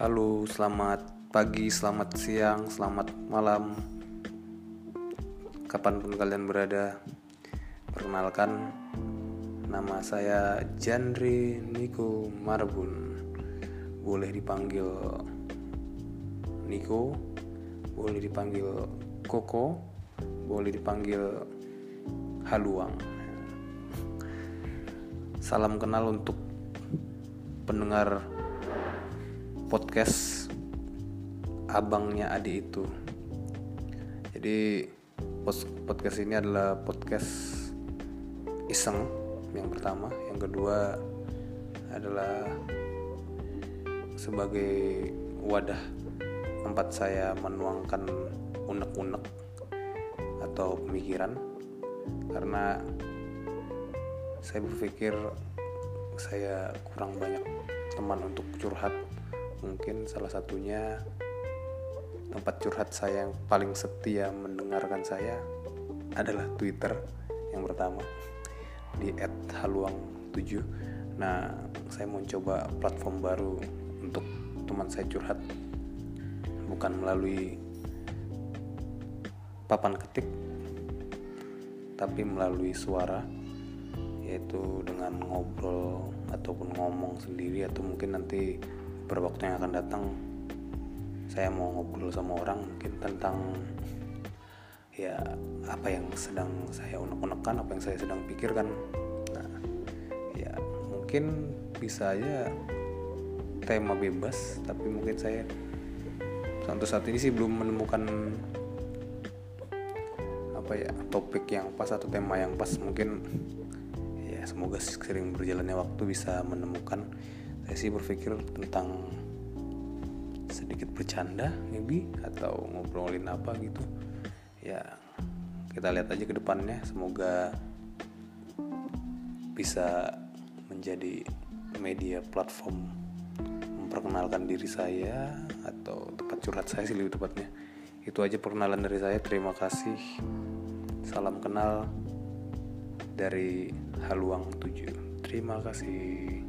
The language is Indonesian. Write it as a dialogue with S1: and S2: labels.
S1: Halo, selamat pagi, selamat siang, selamat malam. Kapan pun kalian berada Perkenalkan Nama saya Jandri Niko Marbun. Boleh dipanggil Niko Boleh dipanggil Koko Boleh dipanggil Haluang. Salam kenal untuk pendengar podcast abangnya Adi itu. Jadi podcast ini adalah podcast iseng yang pertama, yang kedua adalah sebagai wadah tempat saya menuangkan unek-unek atau pemikiran. Karena saya berpikir saya kurang banyak teman untuk curhat mungkin salah satunya tempat curhat saya yang paling setia mendengarkan saya adalah Twitter yang pertama di @haluang7. Nah, saya mau coba platform baru untuk teman saya curhat bukan melalui papan ketik tapi melalui suara yaitu dengan ngobrol ataupun ngomong sendiri atau mungkin nanti beberapa waktu yang akan datang saya mau ngobrol sama orang mungkin tentang ya apa yang sedang saya unek-unekan apa yang saya sedang pikirkan. Nah ya mungkin bisa aja tema bebas tapi mungkin saya sampai saat ini sih belum menemukan apa ya topik yang pas atau tema yang pas. Mungkin ya semoga sering berjalannya waktu bisa menemukan saya sih berpikir tentang sedikit bercanda maybe atau ngobrolin apa gitu. Ya kita lihat aja ke depannya. Semoga bisa menjadi media platform memperkenalkan diri saya atau tempat curhat saya sih lebih tepatnya. Itu aja perkenalan dari saya. Terima kasih. Salam kenal dari Haluang 7 terima kasih